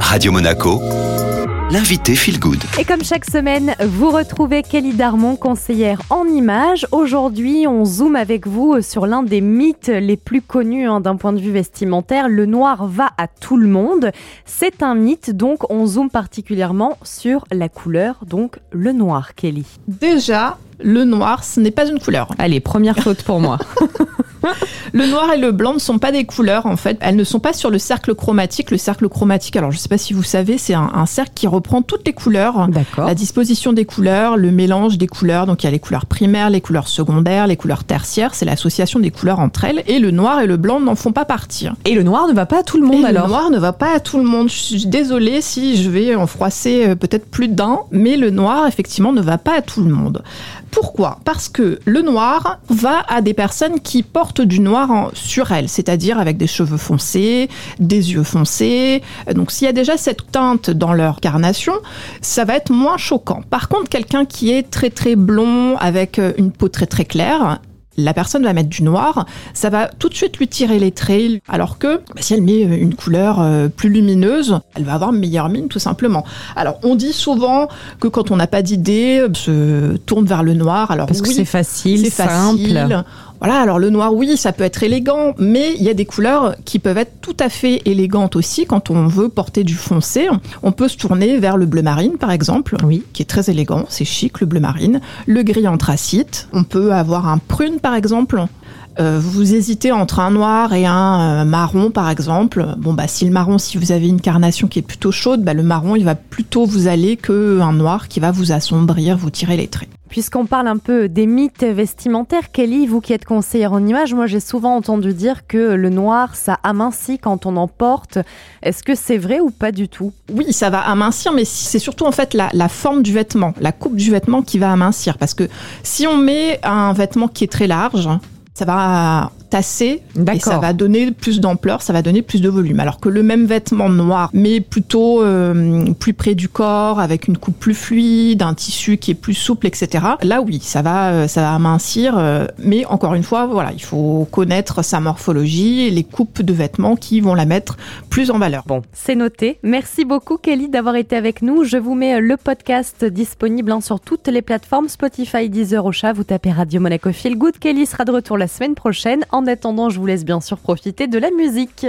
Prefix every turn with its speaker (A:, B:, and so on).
A: Radio Monaco, l'invité Feel Good.
B: Et comme chaque semaine, vous retrouvez Kelly Darmon, conseillère en images. Aujourd'hui, on zoome avec vous sur l'un des mythes les plus connus hein, d'un point de vue vestimentaire. Le noir va à tout le monde. C'est un mythe, donc on zoome particulièrement sur la couleur, donc le noir, Kelly.
C: Déjà, le noir, ce n'est pas une couleur.
B: Allez, première faute pour moi.
C: Le noir et le blanc ne sont pas des couleurs en fait. Elles ne sont pas sur le cercle chromatique. Le cercle chromatique, alors je ne sais pas si vous savez, c'est un, cercle qui reprend toutes les couleurs, la disposition des couleurs, le mélange des couleurs. Donc il y a les couleurs primaires, les couleurs secondaires, les couleurs tertiaires. C'est l'association des couleurs entre elles. Et le noir et le blanc n'en font pas partie.
B: Et le noir ne va pas à tout le monde alors
C: Le noir ne va pas à tout le monde. Je suis désolée si je vais en froisser euh, peut-être plus d'un, mais le noir effectivement ne va pas à tout le monde. Pourquoi? Parce que le noir va à des personnes qui portent du noir sur elles, c'est-à-dire avec des cheveux foncés, des yeux foncés. Donc s'il y a déjà cette teinte dans leur carnation, ça va être moins choquant. Par contre, quelqu'un qui est très très blond avec une peau très très claire, la personne va mettre du noir, ça va tout de suite lui tirer les traits, alors que bah, si elle met une couleur euh, plus lumineuse, elle va avoir meilleure mine tout simplement. Alors on dit souvent que quand on n'a pas d'idée, se tourne vers le noir. Alors
B: parce que c'est facile, c'est simple.
C: Voilà, alors le noir, oui, ça peut être élégant, mais il y a des couleurs qui peuvent être tout à fait élégantes aussi quand on veut porter du foncé. On peut se tourner vers le bleu marine, par exemple, oui. qui est très élégant, c'est chic, le bleu marine. Le gris anthracite. On peut avoir un prune, par exemple. Euh, vous hésitez entre un noir et un euh, marron, par exemple. Bon, bah, si le marron, si vous avez une carnation qui est plutôt chaude, bah, le marron, il va plutôt vous aller qu'un noir qui va vous assombrir, vous tirer les traits.
B: Puisqu'on parle un peu des mythes vestimentaires, Kelly, vous qui êtes conseillère en image, moi j'ai souvent entendu dire que le noir, ça amincit quand on en porte. Est-ce que c'est vrai ou pas du tout?
C: Oui, ça va amincir, mais c'est surtout en fait la, la, forme du vêtement, la coupe du vêtement qui va amincir. Parce que si on met un vêtement qui est très large, ça va tasser et ça va donner plus d'ampleur, ça va donner plus de volume. Alors que le même vêtement noir, mais plutôt euh, plus près du corps, avec une coupe plus fluide, un tissu qui est plus souple, etc. Là, oui, ça va, euh, ça va amincir. Euh, mais encore une fois, voilà, il faut connaître sa morphologie et les coupes de vêtements qui vont la mettre plus en valeur.
B: Bon, c'est noté. Merci beaucoup, Kelly, d'avoir été avec nous. Je vous mets le podcast disponible hein, sur toutes les plateformes Spotify, Deezer, Ocha. Vous tapez Radio Monaco Feel Good. Kelly sera de retour la semaine prochaine. En attendant, je vous laisse bien sûr profiter de la musique.